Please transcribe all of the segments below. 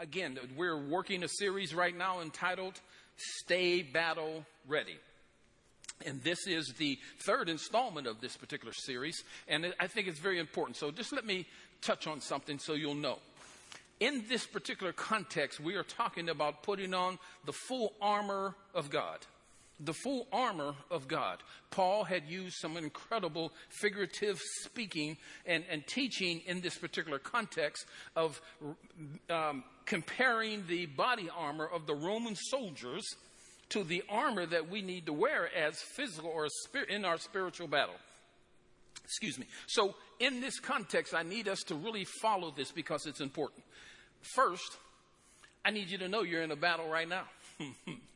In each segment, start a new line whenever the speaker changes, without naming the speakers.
again, we're working a series right now entitled Stay Battle Ready. And this is the third installment of this particular series, and I think it's very important. So just let me touch on something so you'll know. In this particular context, we are talking about putting on the full armor of God. The full armor of God. Paul had used some incredible figurative speaking and, and teaching in this particular context of um, comparing the body armor of the Roman soldiers to the armor that we need to wear as physical or in our spiritual battle. Excuse me. So, in this context, I need us to really follow this because it's important. First, I need you to know you're in a battle right now.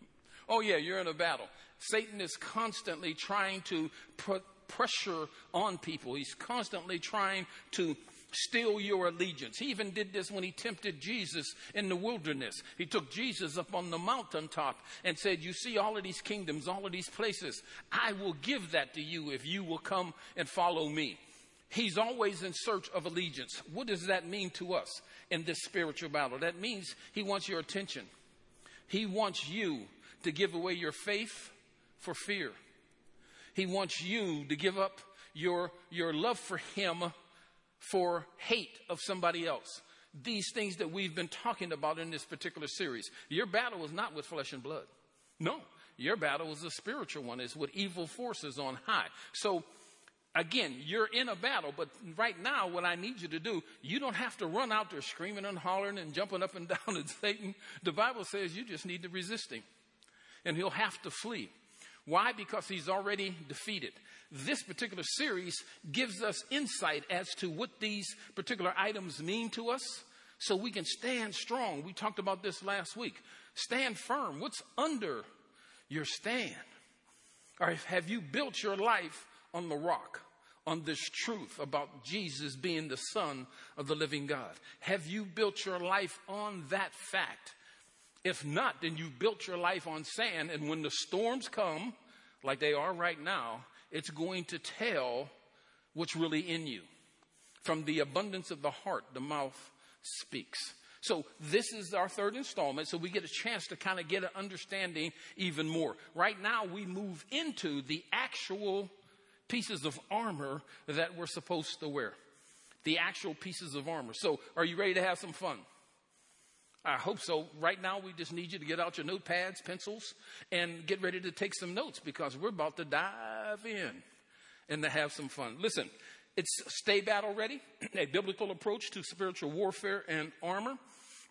oh, yeah, you're in a battle. Satan is constantly trying to put pressure on people, he's constantly trying to steal your allegiance. He even did this when he tempted Jesus in the wilderness. He took Jesus up on the mountaintop and said, You see all of these kingdoms, all of these places. I will give that to you if you will come and follow me. He's always in search of allegiance. What does that mean to us in this spiritual battle? That means he wants your attention. He wants you to give away your faith for fear. He wants you to give up your, your love for him for hate of somebody else. These things that we've been talking about in this particular series. Your battle is not with flesh and blood. No, your battle is a spiritual one. It's with evil forces on high. So again, you're in a battle, but right now, what I need you to do, you don't have to run out there screaming and hollering and jumping up and down at Satan. The Bible says you just need to resist him, and he'll have to flee. Why? Because he's already defeated. This particular series gives us insight as to what these particular items mean to us so we can stand strong. We talked about this last week. Stand firm. What's under your stand? Or have you built your life on the rock, on this truth about Jesus being the Son of the living God? Have you built your life on that fact? If not, then you've built your life on sand, and when the storms come, like they are right now, it's going to tell what's really in you. From the abundance of the heart, the mouth speaks. So this is our third installment, so we get a chance to kind of get an understanding even more. Right now, we move into the actual pieces of armor that we're supposed to wear. The actual pieces of armor. So, are you ready to have some fun? I hope so. Right now, we just need you to get out your notepads, pencils, and get ready to take some notes because we're about to dive in and to have some fun. Listen, it's Stay Battle Ready, a biblical approach to spiritual warfare and armor.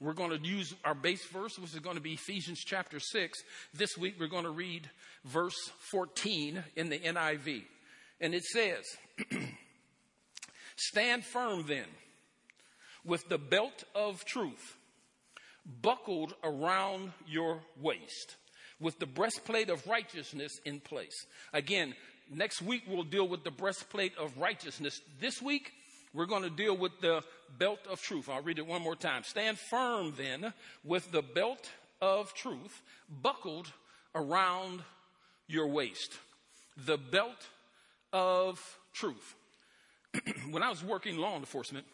We're going to use our base verse, which is going to be Ephesians chapter 6. This week, we're going to read verse 14 in the NIV. And it says, Stand firm then with the belt of truth buckled around your waist with the breastplate of righteousness in place. Again, next week we'll deal with the breastplate of righteousness. This week, we're going to deal with the belt of truth. I'll read it one more time. Stand firm then with the belt of truth buckled around your waist. The belt of truth. when I was working law enforcement,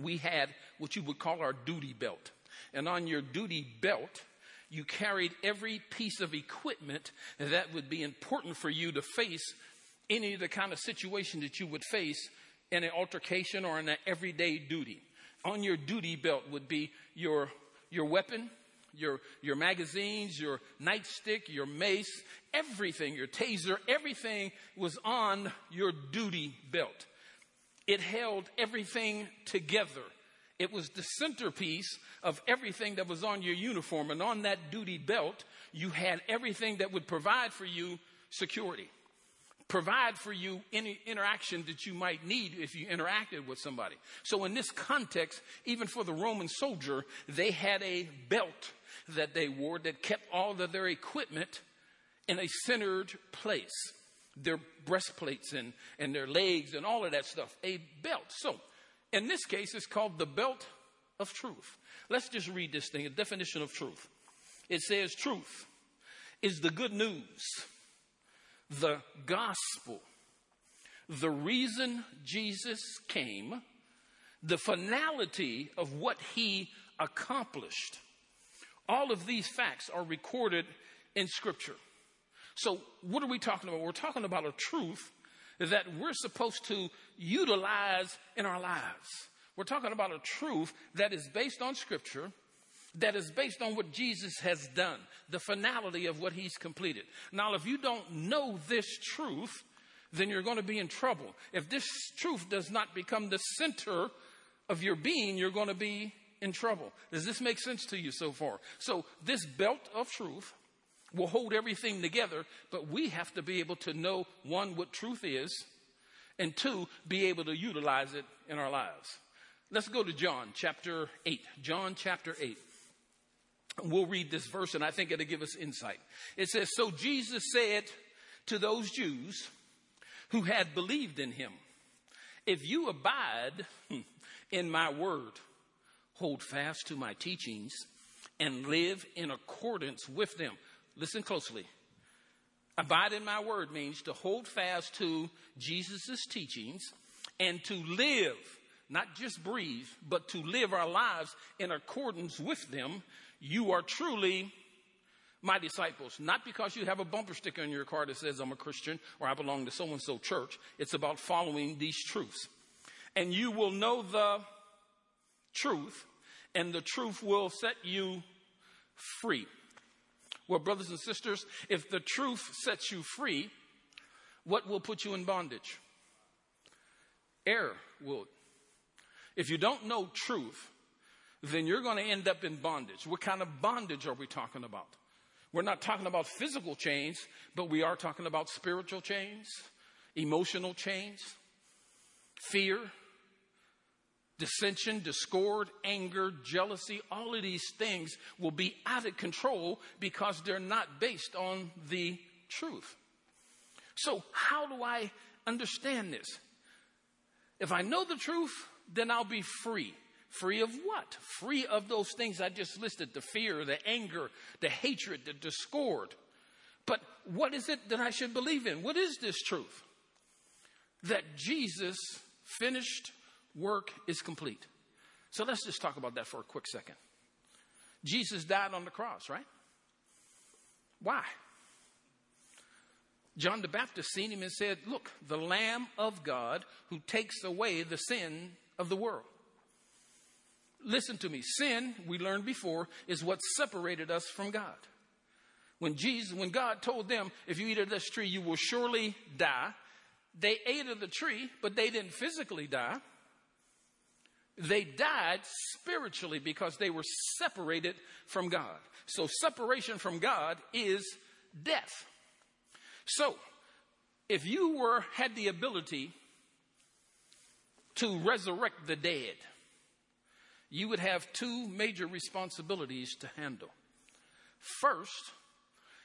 we had what you would call our duty belt. And on your duty belt, you carried every piece of equipment that would be important for you to face any of the kind of situation that you would face in an altercation or in an everyday duty. On your duty belt would be your, your weapon, your, your magazines, your nightstick, your mace, everything, your taser, everything was on your duty belt. It held everything together. It was the centerpiece of everything that was on your uniform. And on that duty belt, you had everything that would provide for you security, provide for you any interaction that you might need if you interacted with somebody. So, in this context, even for the Roman soldier, they had a belt that they wore that kept all of their equipment in a centered place their breastplates and, and their legs and all of that stuff, a belt. So, in this case, it's called the belt of truth. Let's just read this thing a definition of truth. It says, Truth is the good news, the gospel, the reason Jesus came, the finality of what he accomplished. All of these facts are recorded in Scripture. So, what are we talking about? We're talking about a truth that we're supposed to utilize in our lives. We're talking about a truth that is based on Scripture, that is based on what Jesus has done, the finality of what He's completed. Now, if you don't know this truth, then you're going to be in trouble. If this truth does not become the center of your being, you're going to be in trouble. Does this make sense to you so far? So, this belt of truth will hold everything together, but we have to be able to know one, what truth is, and two, be able to utilize it in our lives. Let's go to John chapter 8. John chapter 8. We'll read this verse and I think it'll give us insight. It says, So Jesus said to those Jews who had believed in him, If you abide in my word, hold fast to my teachings, and live in accordance with them. Listen closely. Abide in my word means to hold fast to Jesus' teachings and to live, not just breathe, but to live our lives in accordance with them. You are truly my disciples, not because you have a bumper sticker in your car that says I'm a Christian or I belong to so and so church. It's about following these truths. And you will know the truth, and the truth will set you free. Well, brothers and sisters, if the truth sets you free, what will put you in bondage? Error will. If you don't know truth, then you're going to end up in bondage. What kind of bondage are we talking about? We're not talking about physical chains, but we are talking about spiritual chains, emotional chains, fear, dissension, discord, anger, jealousy, all of these things will be out of control because they're not based on the truth. So, how do I understand this? If I know the truth, then I'll be free. Free of what? Free of those things I just listed the fear, the anger, the hatred, the discord. But what is it that I should believe in? What is this truth? That Jesus finished work is complete. So let's just talk about that for a quick second. Jesus died on the cross, right? Why? John the Baptist seen him and said, Look, the Lamb of God who takes away the sin of the world. Listen to me. Sin, we learned before, is what separated us from God. When Jesus, when God told them, if you eat of this tree, you will surely die, they ate of the tree, but they didn't physically die. They died spiritually because they were separated from God. So, separation from God is death. So, if you were had the ability to resurrect the dead, you would have two major responsibilities to handle. First,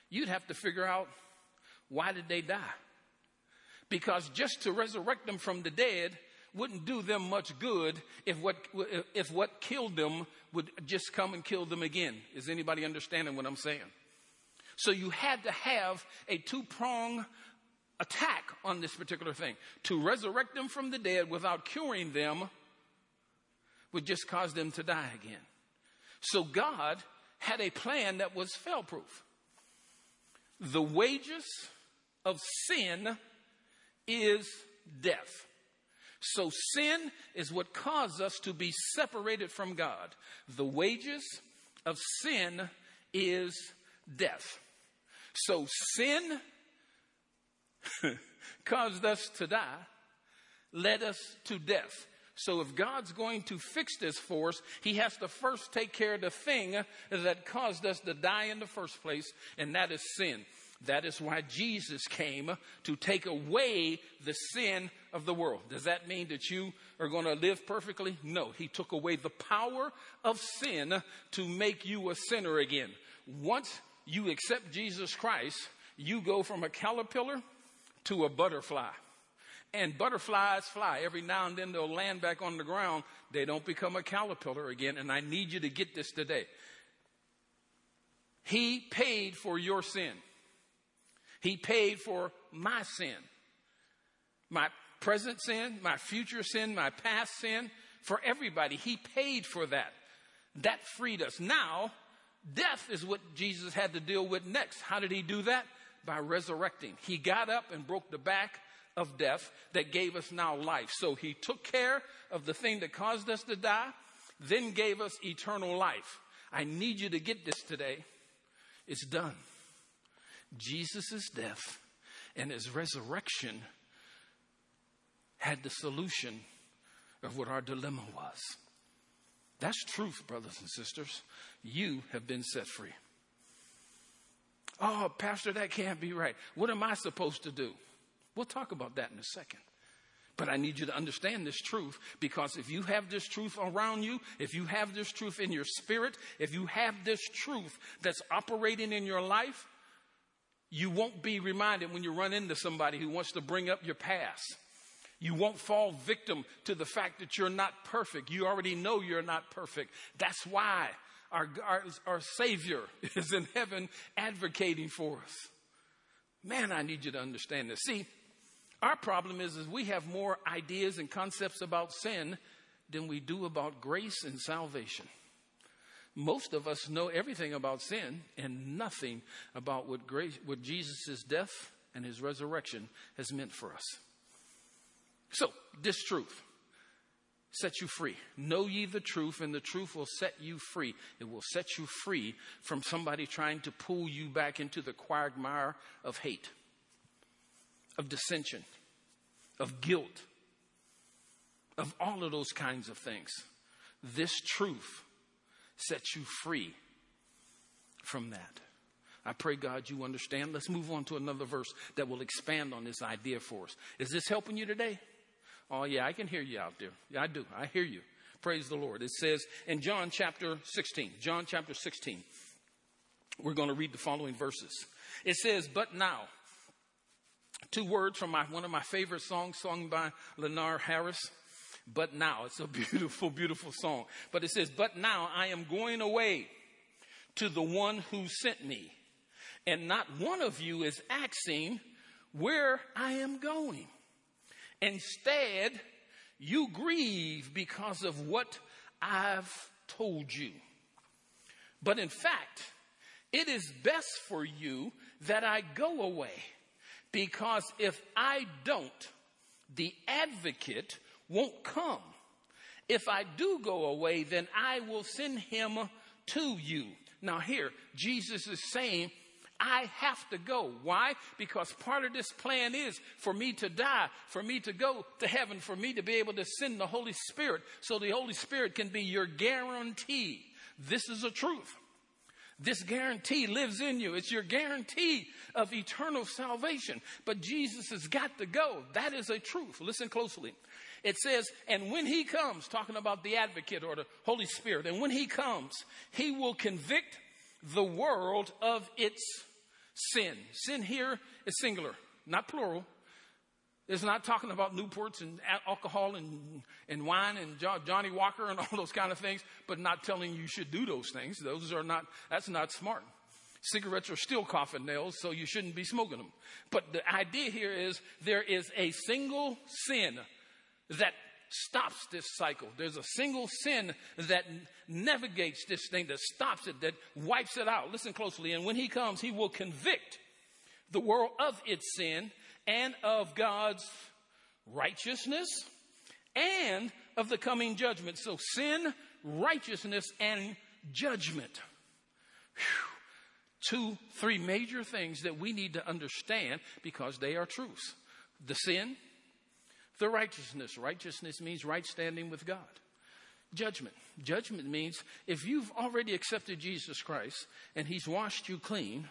you'd have to figure out why did they die? Because just to resurrect them from the dead wouldn't do them much good if what, if what killed them would just come and kill them again. Is anybody understanding what I'm saying? So you had to have a two prong attack on this particular thing. To resurrect them from the dead without curing them would just cause them to die again. So God had a plan that was fail proof. The wages of sin is death. So sin is what caused us to be separated from God. The wages of sin is death. So sin caused us to die, led us to death. So if God's going to fix this for us, He has to first take care of the thing that caused us to die in the first place, and that is sin. That is why Jesus came to take away the sin of the world. Does that mean that you are going to live perfectly? No. He took away the power of sin to make you a sinner again. Once you accept Jesus Christ, you go from a caterpillar to a butterfly. And butterflies fly. Every now and then they'll land back on the ground. They don't become a caterpillar again. And I need you to get this today. He paid for your sin. He paid for my sin, my present sin, my future sin, my past sin, for everybody. He paid for that. That freed us. Now, death is what Jesus had to deal with next. How did he do that? By resurrecting. He got up and broke the back of death that gave us now life. So he took care of the thing that caused us to die, then gave us eternal life. I need you to get this today. It's done. Jesus' death and his resurrection had the solution of what our dilemma was. That's truth, brothers and sisters. You have been set free. Oh, Pastor, that can't be right. What am I supposed to do? We'll talk about that in a second. But I need you to understand this truth because if you have this truth around you, if you have this truth in your spirit, if you have this truth that's operating in your life, you won't be reminded when you run into somebody who wants to bring up your past. You won't fall victim to the fact that you're not perfect. You already know you're not perfect. That's why our, our, our Savior is in heaven advocating for us. Man, I need you to understand this. See, our problem is, is we have more ideas and concepts about sin than we do about grace and salvation. Most of us know everything about sin and nothing about what what Jesus' death and his resurrection has meant for us. So, this truth sets you free. Know ye the truth, and the truth will set you free. It will set you free from somebody trying to pull you back into the quagmire of hate, of dissension, of guilt, of all of those kinds of things. This truth sets you free from that. I pray, God, you understand. Let's move on to another verse that will expand on this idea for us. Is this helping you today? Oh, yeah, I can hear you out there. Yeah, I do. I hear you. Praise the Lord. It says in John chapter 16, John chapter 16, we're going to read the following verses. It says, But now, two words from my, one of my favorite songs sung by Lenore Harris. But now, it's a beautiful, beautiful song. But it says, But now I am going away to the one who sent me. And not one of you is asking where I am going. Instead, you grieve because of what I've told you. But in fact, it is best for you that I go away because if I don't, the advocate won't come. If I do go away, then I will send him to you. Now, here, Jesus is saying, I have to go. Why? Because part of this plan is for me to die, for me to go to heaven, for me to be able to send the Holy Spirit so the Holy Spirit can be your guarantee. This is a truth. This guarantee lives in you. It's your guarantee of eternal salvation. But Jesus has got to go. That is a truth. Listen closely. It says, and when he comes, talking about the advocate or the Holy Spirit, and when he comes, he will convict the world of its sin. Sin here is singular, not plural. It's not talking about Newports and alcohol and, and wine and Johnnie Walker and all those kind of things, but not telling you should do those things. Those are not, that's not smart. Cigarettes are still coffin nails, so you shouldn't be smoking them. But the idea here is there is a single sin that stops this cycle. There's a single sin that navigates this thing, that stops it, that wipes it out. Listen closely. And when he comes, he will convict the world of its sin and of God's righteousness and of the coming judgment. So sin, righteousness, and judgment. Whew. Two, three major things that we need to understand because they are truths. The sin, the righteousness. Righteousness means right standing with God. Judgment. Judgment means if you've already accepted Jesus Christ and He's washed you clean,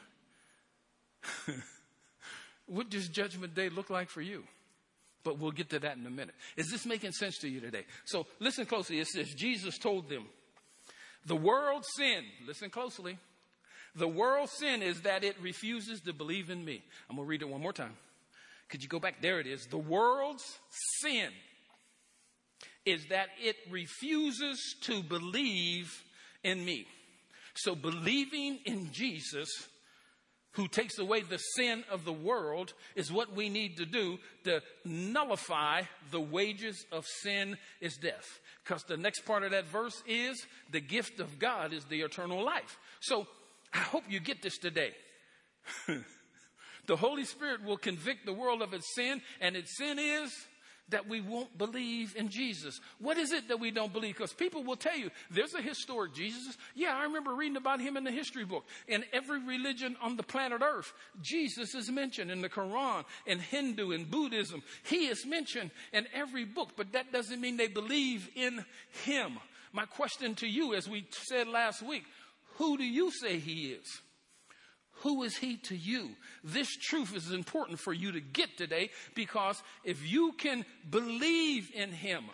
what does Judgment Day look like for you? But we'll get to that in a minute. Is this making sense to you today? So listen closely. It says, Jesus told them, the world's sin, listen closely. The world's sin is that it refuses to believe in me. I'm going to read it one more time. Could you go back? There it is. The world's sin is that it refuses to believe in me. So believing in Jesus who takes away the sin of the world is what we need to do to nullify the wages of sin is death. Because the next part of that verse is the gift of God is the eternal life. So I hope you get this today. the Holy Spirit will convict the world of its sin, and its sin is that we won't believe in Jesus. What is it that we don't believe? Because people will tell you there's a historic Jesus. Yeah, I remember reading about him in the history book. In every religion on the planet Earth, Jesus is mentioned in the Quran, in Hindu and Buddhism. He is mentioned in every book, but that doesn't mean they believe in him. My question to you, as we said last week, who do you say he is? Who is he to you? This truth is important for you to get today because if you can believe in him,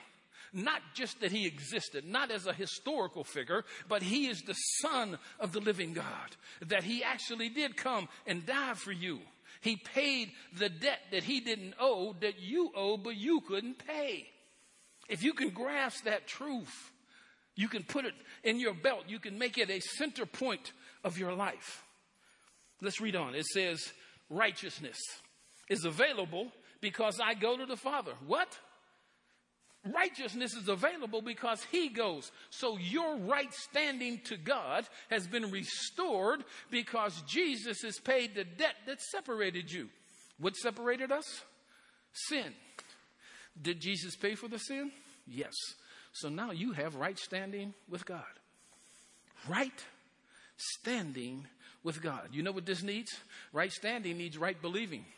not just that he existed, not as a historical figure, but he is the son of the living God, that he actually did come and die for you. He paid the debt that he didn't owe, that you owe, but you couldn't pay. If you can grasp that truth, you can put it in your belt, you can make it a center point of your life. Let's read on. It says, righteousness is available because I go to the Father. What? Righteousness is available because He goes. So your right standing to God has been restored because Jesus has paid the debt that separated you. What separated us? Sin. Did Jesus pay for the sin? Yes. So now you have right standing with God. Right standing with God. You know what this needs? Right standing needs right believing.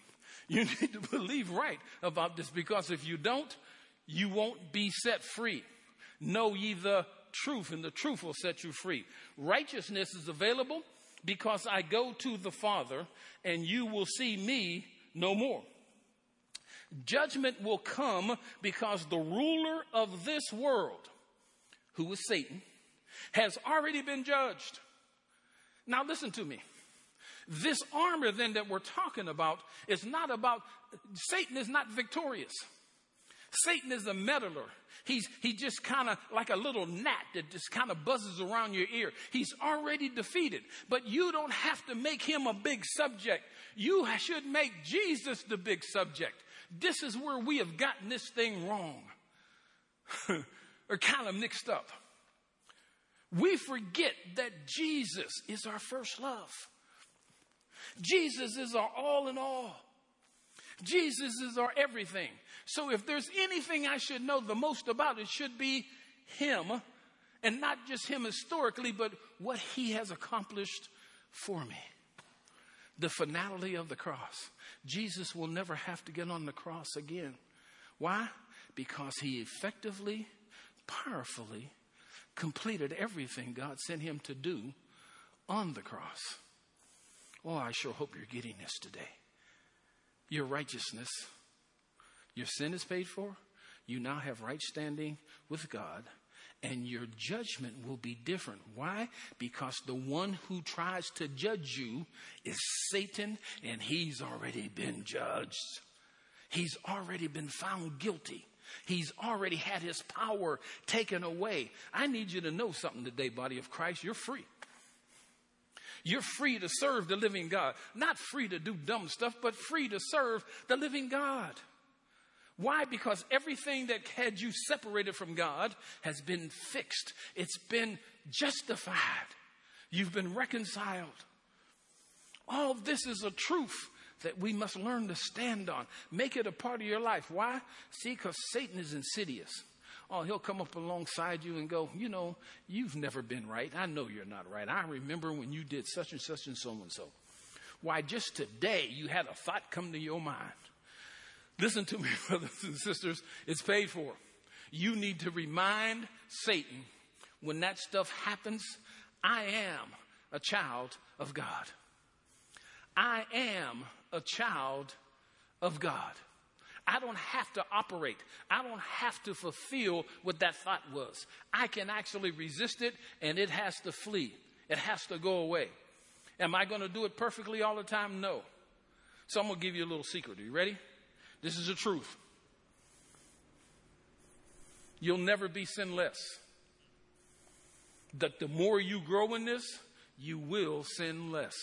You need to believe right about this because if you don't, you won't be set free. Know ye the truth, and the truth will set you free. Righteousness is available because I go to the Father, and you will see me no more. Judgment will come because the ruler of this world, who is Satan, has already been judged. Now, listen to me. This armor, then, that we're talking about is not about, Satan is not victorious. Satan is a meddler. He's he just kind of like a little gnat that just kind of buzzes around your ear. He's already defeated, but you don't have to make him a big subject. You should make Jesus the big subject. This is where we have gotten this thing wrong or kind of mixed up we forget that Jesus is our first love. Jesus is our all in all. Jesus is our everything. So if there's anything I should know the most about, it should be Him. And not just Him historically, but what He has accomplished for me. The finality of the cross. Jesus will never have to get on the cross again. Why? Because He effectively, powerfully, completed everything God sent him to do on the cross. Oh, I sure hope you're getting this today. Your righteousness, your sin is paid for. You now have right standing with God, and your judgment will be different. Why? Because the one who tries to judge you is Satan, and he's already been judged. He's already been found guilty. He's already had his power taken away. I need you to know something today, body of Christ. You're free. You're free to serve the living God. Not free to do dumb stuff, but free to serve the living God. Why? Because everything that had you separated from God has been fixed, it's been justified, you've been reconciled. All this is a truth that we must learn to stand on. Make it a part of your life. Why? See, because Satan is insidious. Oh, he'll come up alongside you and go, You know, you've never been right. I know you're not right. I remember when you did such and such and so and so. Why, just today you had a thought come to your mind. Listen to me, brothers and sisters. It's paid for. You need to remind Satan when that stuff happens, I am a child of God. I am a child of God. I don't have to operate. I don't have to fulfill what that thought was. I can actually resist it and it has to flee. It has to go away. Am I going to do it perfectly all the time? No. So I'm going to give you a little secret. Are you ready? This is the truth. You'll never be sinless. That the more you grow in this, you will sin less.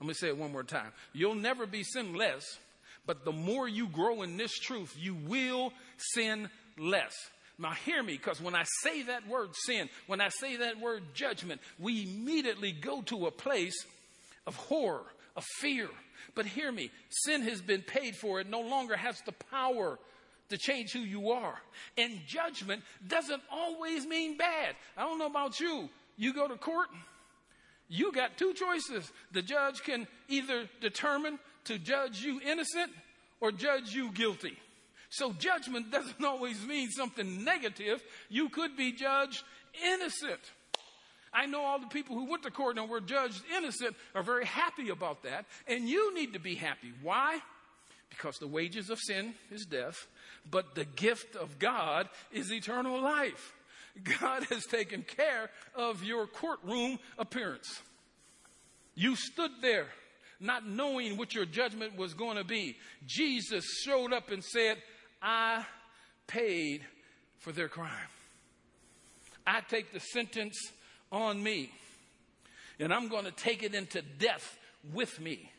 Going to say it one more time. You'll never be sinless, but the more you grow in this truth, you will sin less. Now, hear me, because when I say that word sin, when I say that word judgment, we immediately go to a place of horror, of fear. But hear me, sin has been paid for. It no longer has the power to change who you are. And judgment doesn't always mean bad. I don't know about you. You go to court, you got two choices. The judge can either determine to judge you innocent or judge you guilty. So judgment doesn't always mean something negative. You could be judged innocent. I know all the people who went to court and were judged innocent are very happy about that. And you need to be happy. Why? Because the wages of sin is death, but the gift of God is eternal life. God has taken care of your courtroom appearance. You stood there not knowing what your judgment was going to be. Jesus showed up and said, I paid for their crime. I take the sentence on me, and I'm going to take it into death with me,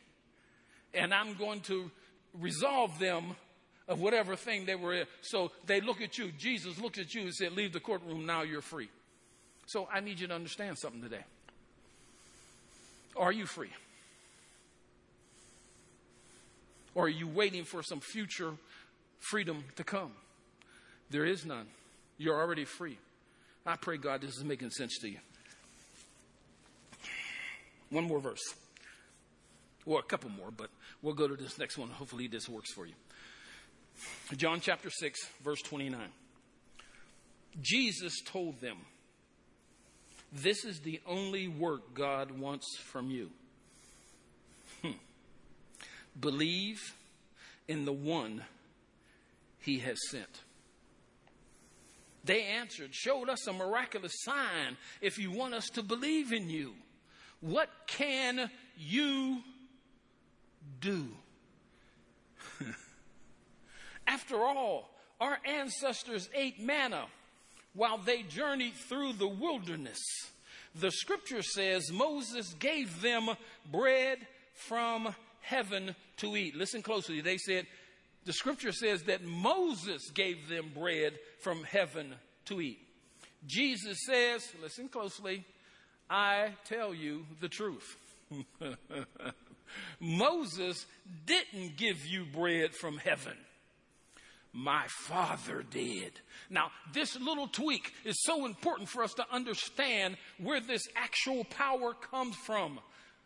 and I'm going to resolve them of whatever thing they were in. So they look at you. Jesus looked at you and said, Leave the courtroom now, you're free. So I need you to understand something today. Are you free? Or are you waiting for some future freedom to come? There is none. You're already free. I pray, God, this is making sense to you. One more verse. Well, a couple more, but we'll go to this next one. Hopefully, this works for you. John chapter 6, verse 29. Jesus told them, This is the only work God wants from you. Hmm. Believe in the one he has sent. They answered, showed us a miraculous sign if you want us to believe in you. What can you do? After all, our ancestors ate manna while they journeyed through the wilderness. The scripture says Moses gave them bread from heaven to eat. Listen closely. They said, the scripture says that Moses gave them bread from heaven to eat. Jesus says, listen closely, I tell you the truth. Moses didn't give you bread from heaven. My father did. Now, this little tweak is so important for us to understand where this actual power comes from,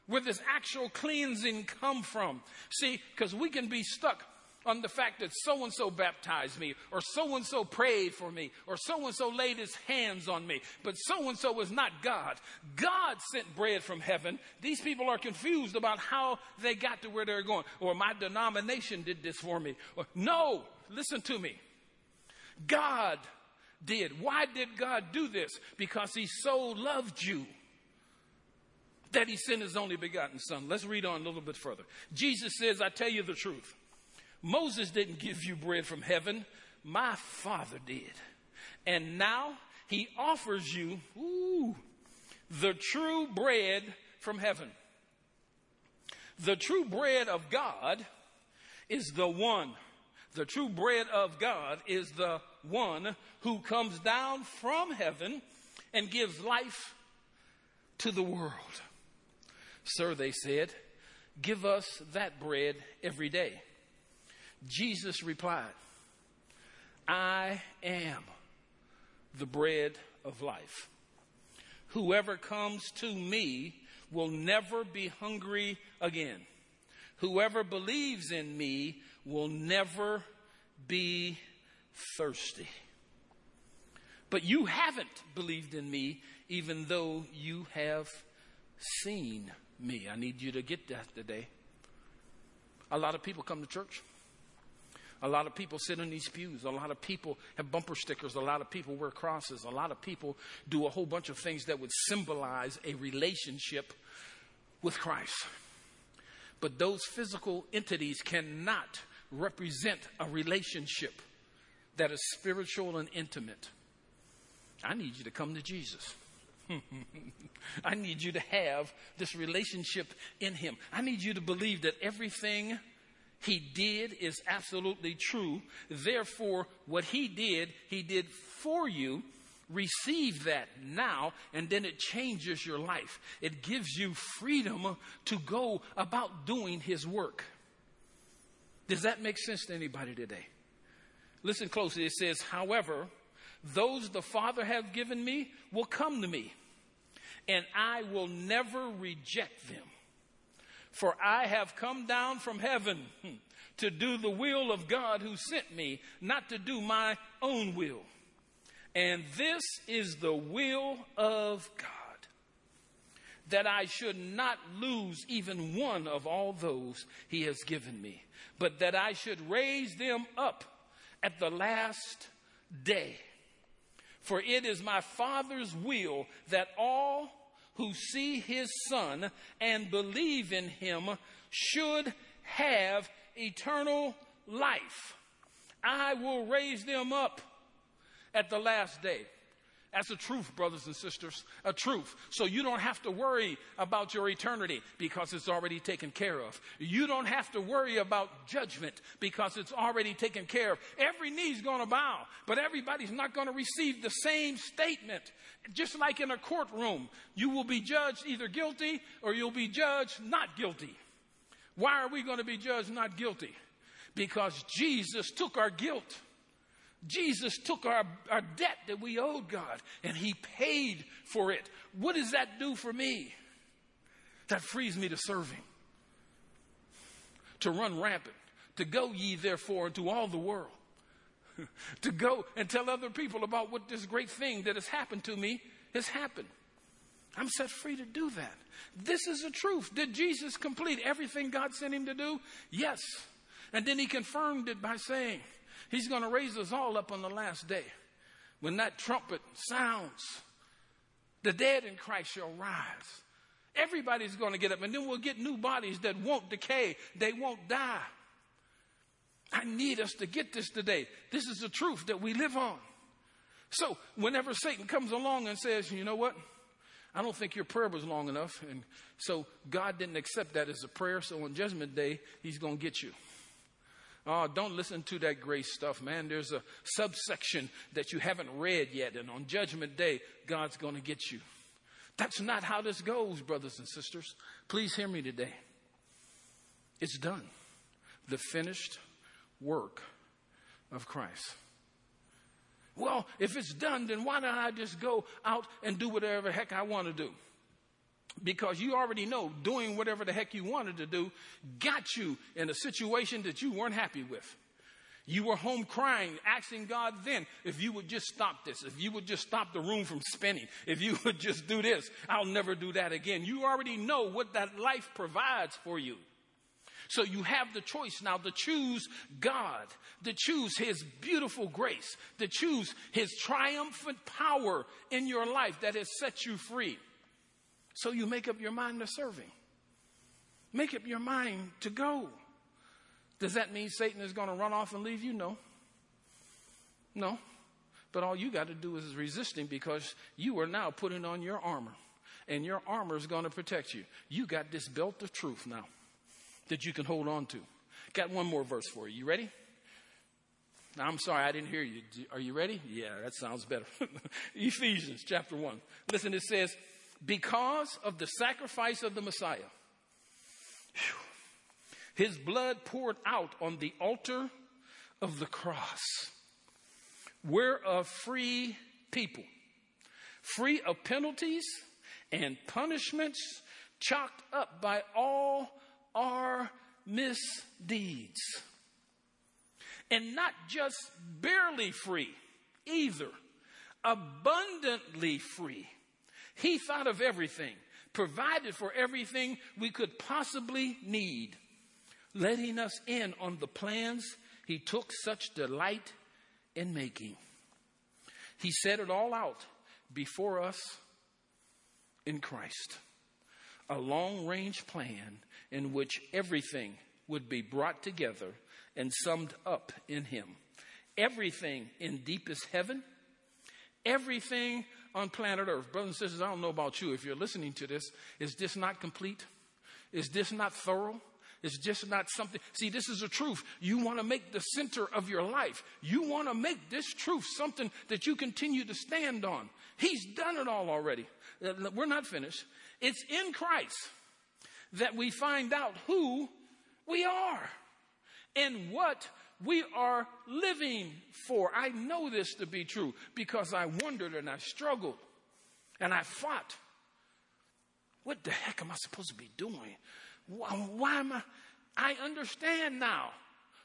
where this actual cleansing come from. See, because we can be stuck on the fact that so and so baptized me, or so and so prayed for me, or so and so laid his hands on me, but so and so was not God. God sent bread from heaven. These people are confused about how they got to where they're going, or my denomination did this for me. Or, no, listen to me. God did. Why did God do this? Because he so loved you that he sent his only begotten son. Let's read on a little bit further. Jesus says, I tell you the truth. Moses didn't give you bread from heaven, my Father did. And now he offers you ooh, the true bread from heaven. The true bread of God is the one. The true bread of God is the one who comes down from heaven and gives life to the world. Sir, they said, give us that bread every day. Jesus replied, I am the bread of life. Whoever comes to me will never be hungry again. Whoever believes in me will never be thirsty. But you haven't believed in me, even though you have seen me. I need you to get that today. A lot of people come to church a lot of people sit in these pews. A lot of people have bumper stickers. A lot of people wear crosses. A lot of people do a whole bunch of things that would symbolize a relationship with Christ. But those physical entities cannot represent a relationship that is spiritual and intimate. I need you to come to Jesus. I need you to have this relationship in Him. I need you to believe that everything He did is absolutely true. Therefore, what He did, He did for you. Receive that now, and then it changes your life. It gives you freedom to go about doing His work. Does that make sense to anybody today? Listen closely. It says, however, those the Father has given me will come to me, and I will never reject them. For I have come down from heaven to do the will of God who sent me, not to do my own will. And this is the will of God that I should not lose even one of all those he has given me, but that I should raise them up at the last day. For it is my Father's will that all who see his Son and believe in him should have eternal life. I will raise them up at the last day. That's a truth, brothers and sisters, a truth. So you don't have to worry about your eternity because it's already taken care of. You don't have to worry about judgment because it's already taken care of. Every knee's going to bow, but everybody's not going to receive the same statement. Just like in a courtroom, you will be judged either guilty or you'll be judged not guilty. Why are we going to be judged not guilty? Because Jesus took our guilt. Jesus took our, our debt that we owed God and He paid for it. What does that do for me? That frees me to serve Him, to run rampant, to go ye therefore into all the world, to go and tell other people about what this great thing that has happened to me has happened. I'm set free to do that. This is the truth. Did Jesus complete everything God sent him to do? Yes. And then he confirmed it by saying, He's going to raise us all up on the last day. When that trumpet sounds, the dead in Christ shall rise. Everybody's going to get up, and then we'll get new bodies that won't decay, they won't die. I need us to get this today. This is the truth that we live on. So, whenever Satan comes along and says, you know what? I don't think your prayer was long enough. And so God didn't accept that as a prayer. So on Judgment Day, He's going to get you. Oh, don't listen to that grace stuff, man. There's a subsection that you haven't read yet, and on Judgment Day, God's going to get you. That's not how this goes, brothers and sisters. Please hear me today. It's done. The finished work of Christ. Well, if it's done, then why don't I just go out and do whatever heck I want to do? Because you already know doing whatever the heck you wanted to do got you in a situation that you weren't happy with. You were home crying, asking God then if you would just stop this, if you would just stop the room from spinning, if you would just do this, I'll never do that again. You already know what that life provides for you. So you have the choice now to choose God, to choose His beautiful grace, to choose His triumphant power in your life that has set you free. So you make up your mind to serving. Make up your mind to go. Does that mean Satan is going to run off and leave you? No. No. But all you got to do is resist him because you are now putting on your armor. And your armor is going to protect you. You got this belt of truth now that you can hold on to. Got one more verse for you. You ready? I'm sorry, I didn't hear you. Are you ready? Yeah, that sounds better. Ephesians chapter 1. Listen, it says, because of the sacrifice of the Messiah. His blood poured out on the altar of the cross. We're a free people, free of penalties and punishments chalked up by all our misdeeds. And not just barely free, either, abundantly free. He thought of everything, provided for everything we could possibly need, letting us in on the plans he took such delight in making. He set it all out before us in Christ. A long range plan in which everything would be brought together and summed up in Him. Everything in deepest heaven, everything on planet Earth. Brothers and sisters, I don't know about you. If you're listening to this, is this not complete? Is this not thorough? Is just not something. See, this is a truth. You want to make the center of your life. You want to make this truth something that you continue to stand on. He's done it all already. Uh, we're not finished. It's in Christ that we find out who we are and what we are living for. I know this to be true because I wondered and I struggled and I fought. What the heck am I supposed to be doing? Why, um, why am I? I understand now.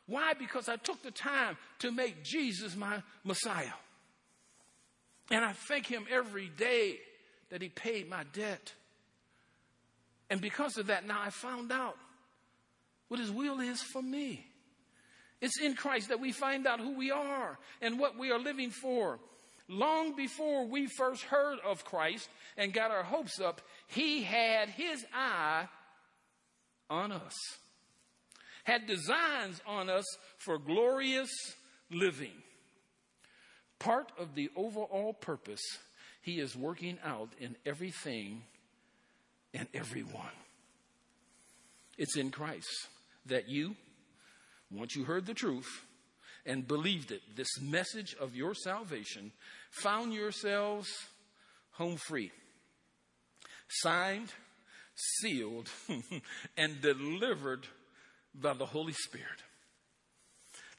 Why? Because I took the time to make Jesus my Messiah. And I thank Him every day that He paid my debt. And because of that, now I found out what His will is for me. It's in Christ that we find out who we are and what we are living for. Long before we first heard of Christ and got our hopes up, He had His eye on us, had designs on us for glorious living. Part of the overall purpose He is working out in everything and everyone. It's in Christ that you, once you heard the truth and believed it, this message of your salvation, found yourselves home free, signed, sealed, and delivered by the Holy Spirit.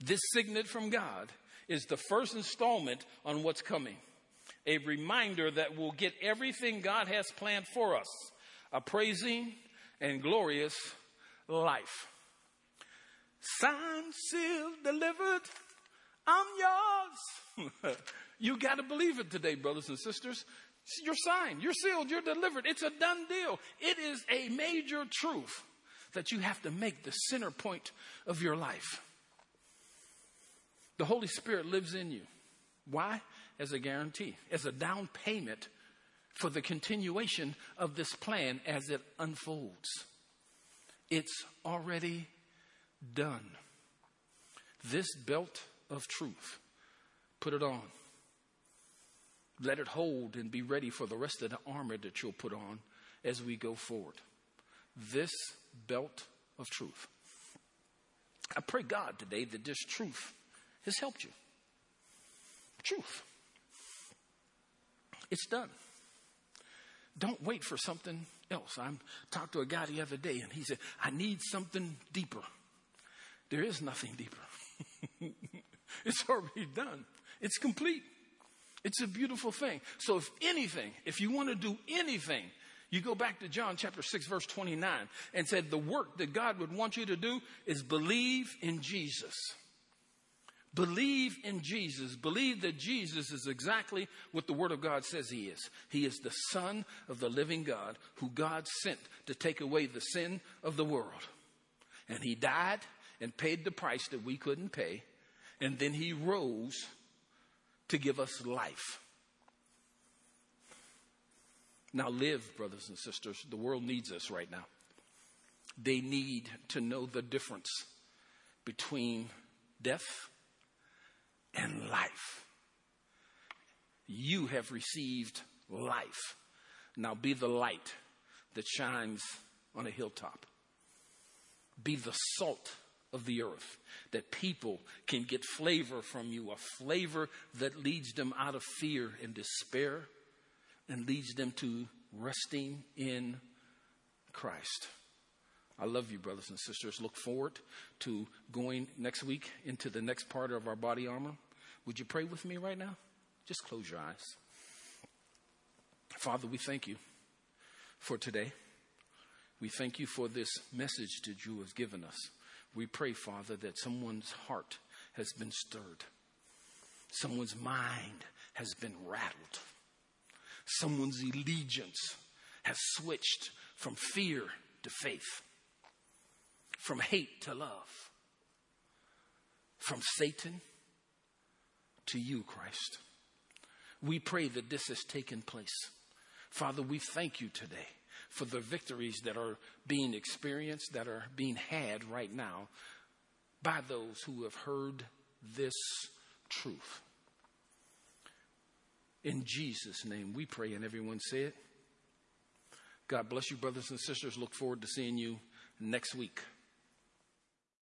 This signet from God is the first installment on what's coming. A reminder that we'll get everything God has planned for us a praising and glorious life. Signed, sealed, delivered. I'm yours. you got to believe it today, brothers and sisters. You're signed, you're sealed, you're delivered. It's a done deal. It is a major truth that you have to make the center point of your life. The Holy Spirit lives in you. Why? As a guarantee, as a down payment for the continuation of this plan as it unfolds. It's already done. This belt of truth, put it on. Let it hold and be ready for the rest of the armor that you'll put on as we go forward. This belt of truth. I pray God today that this truth has helped you. Truth. It's done. Don't wait for something else. I talked to a guy the other day and he said, I need something deeper. There is nothing deeper. it's already done. It's complete. It's a beautiful thing. So, if anything, if you want to do anything, you go back to John chapter 6, verse 29, and said, The work that God would want you to do is believe in Jesus. Believe in Jesus. Believe that Jesus is exactly what the Word of God says He is. He is the Son of the living God who God sent to take away the sin of the world. And He died and paid the price that we couldn't pay. And then He rose to give us life. Now, live, brothers and sisters. The world needs us right now. They need to know the difference between death and life. You have received life. Now be the light that shines on a hilltop. Be the salt of the earth, that people can get flavor from you, a flavor that leads them out of fear and despair and leads them to resting in Christ. I love you, brothers and sisters. Look forward to going next week into the next part of our body armor. Would you pray with me right now? Just close your eyes. Father, we thank you for today. We thank you for this message that you have given us. We pray, Father, that someone's heart has been stirred, someone's mind has been rattled, someone's allegiance has switched from fear to faith, from hate to love, from Satan to you, Christ. We pray that this has taken place. Father, we thank you today for the victories that are being experienced, that are being had right now by those who have heard this truth. In Jesus' name we pray, and everyone say it. God bless you, brothers and sisters. Look forward to seeing you next week.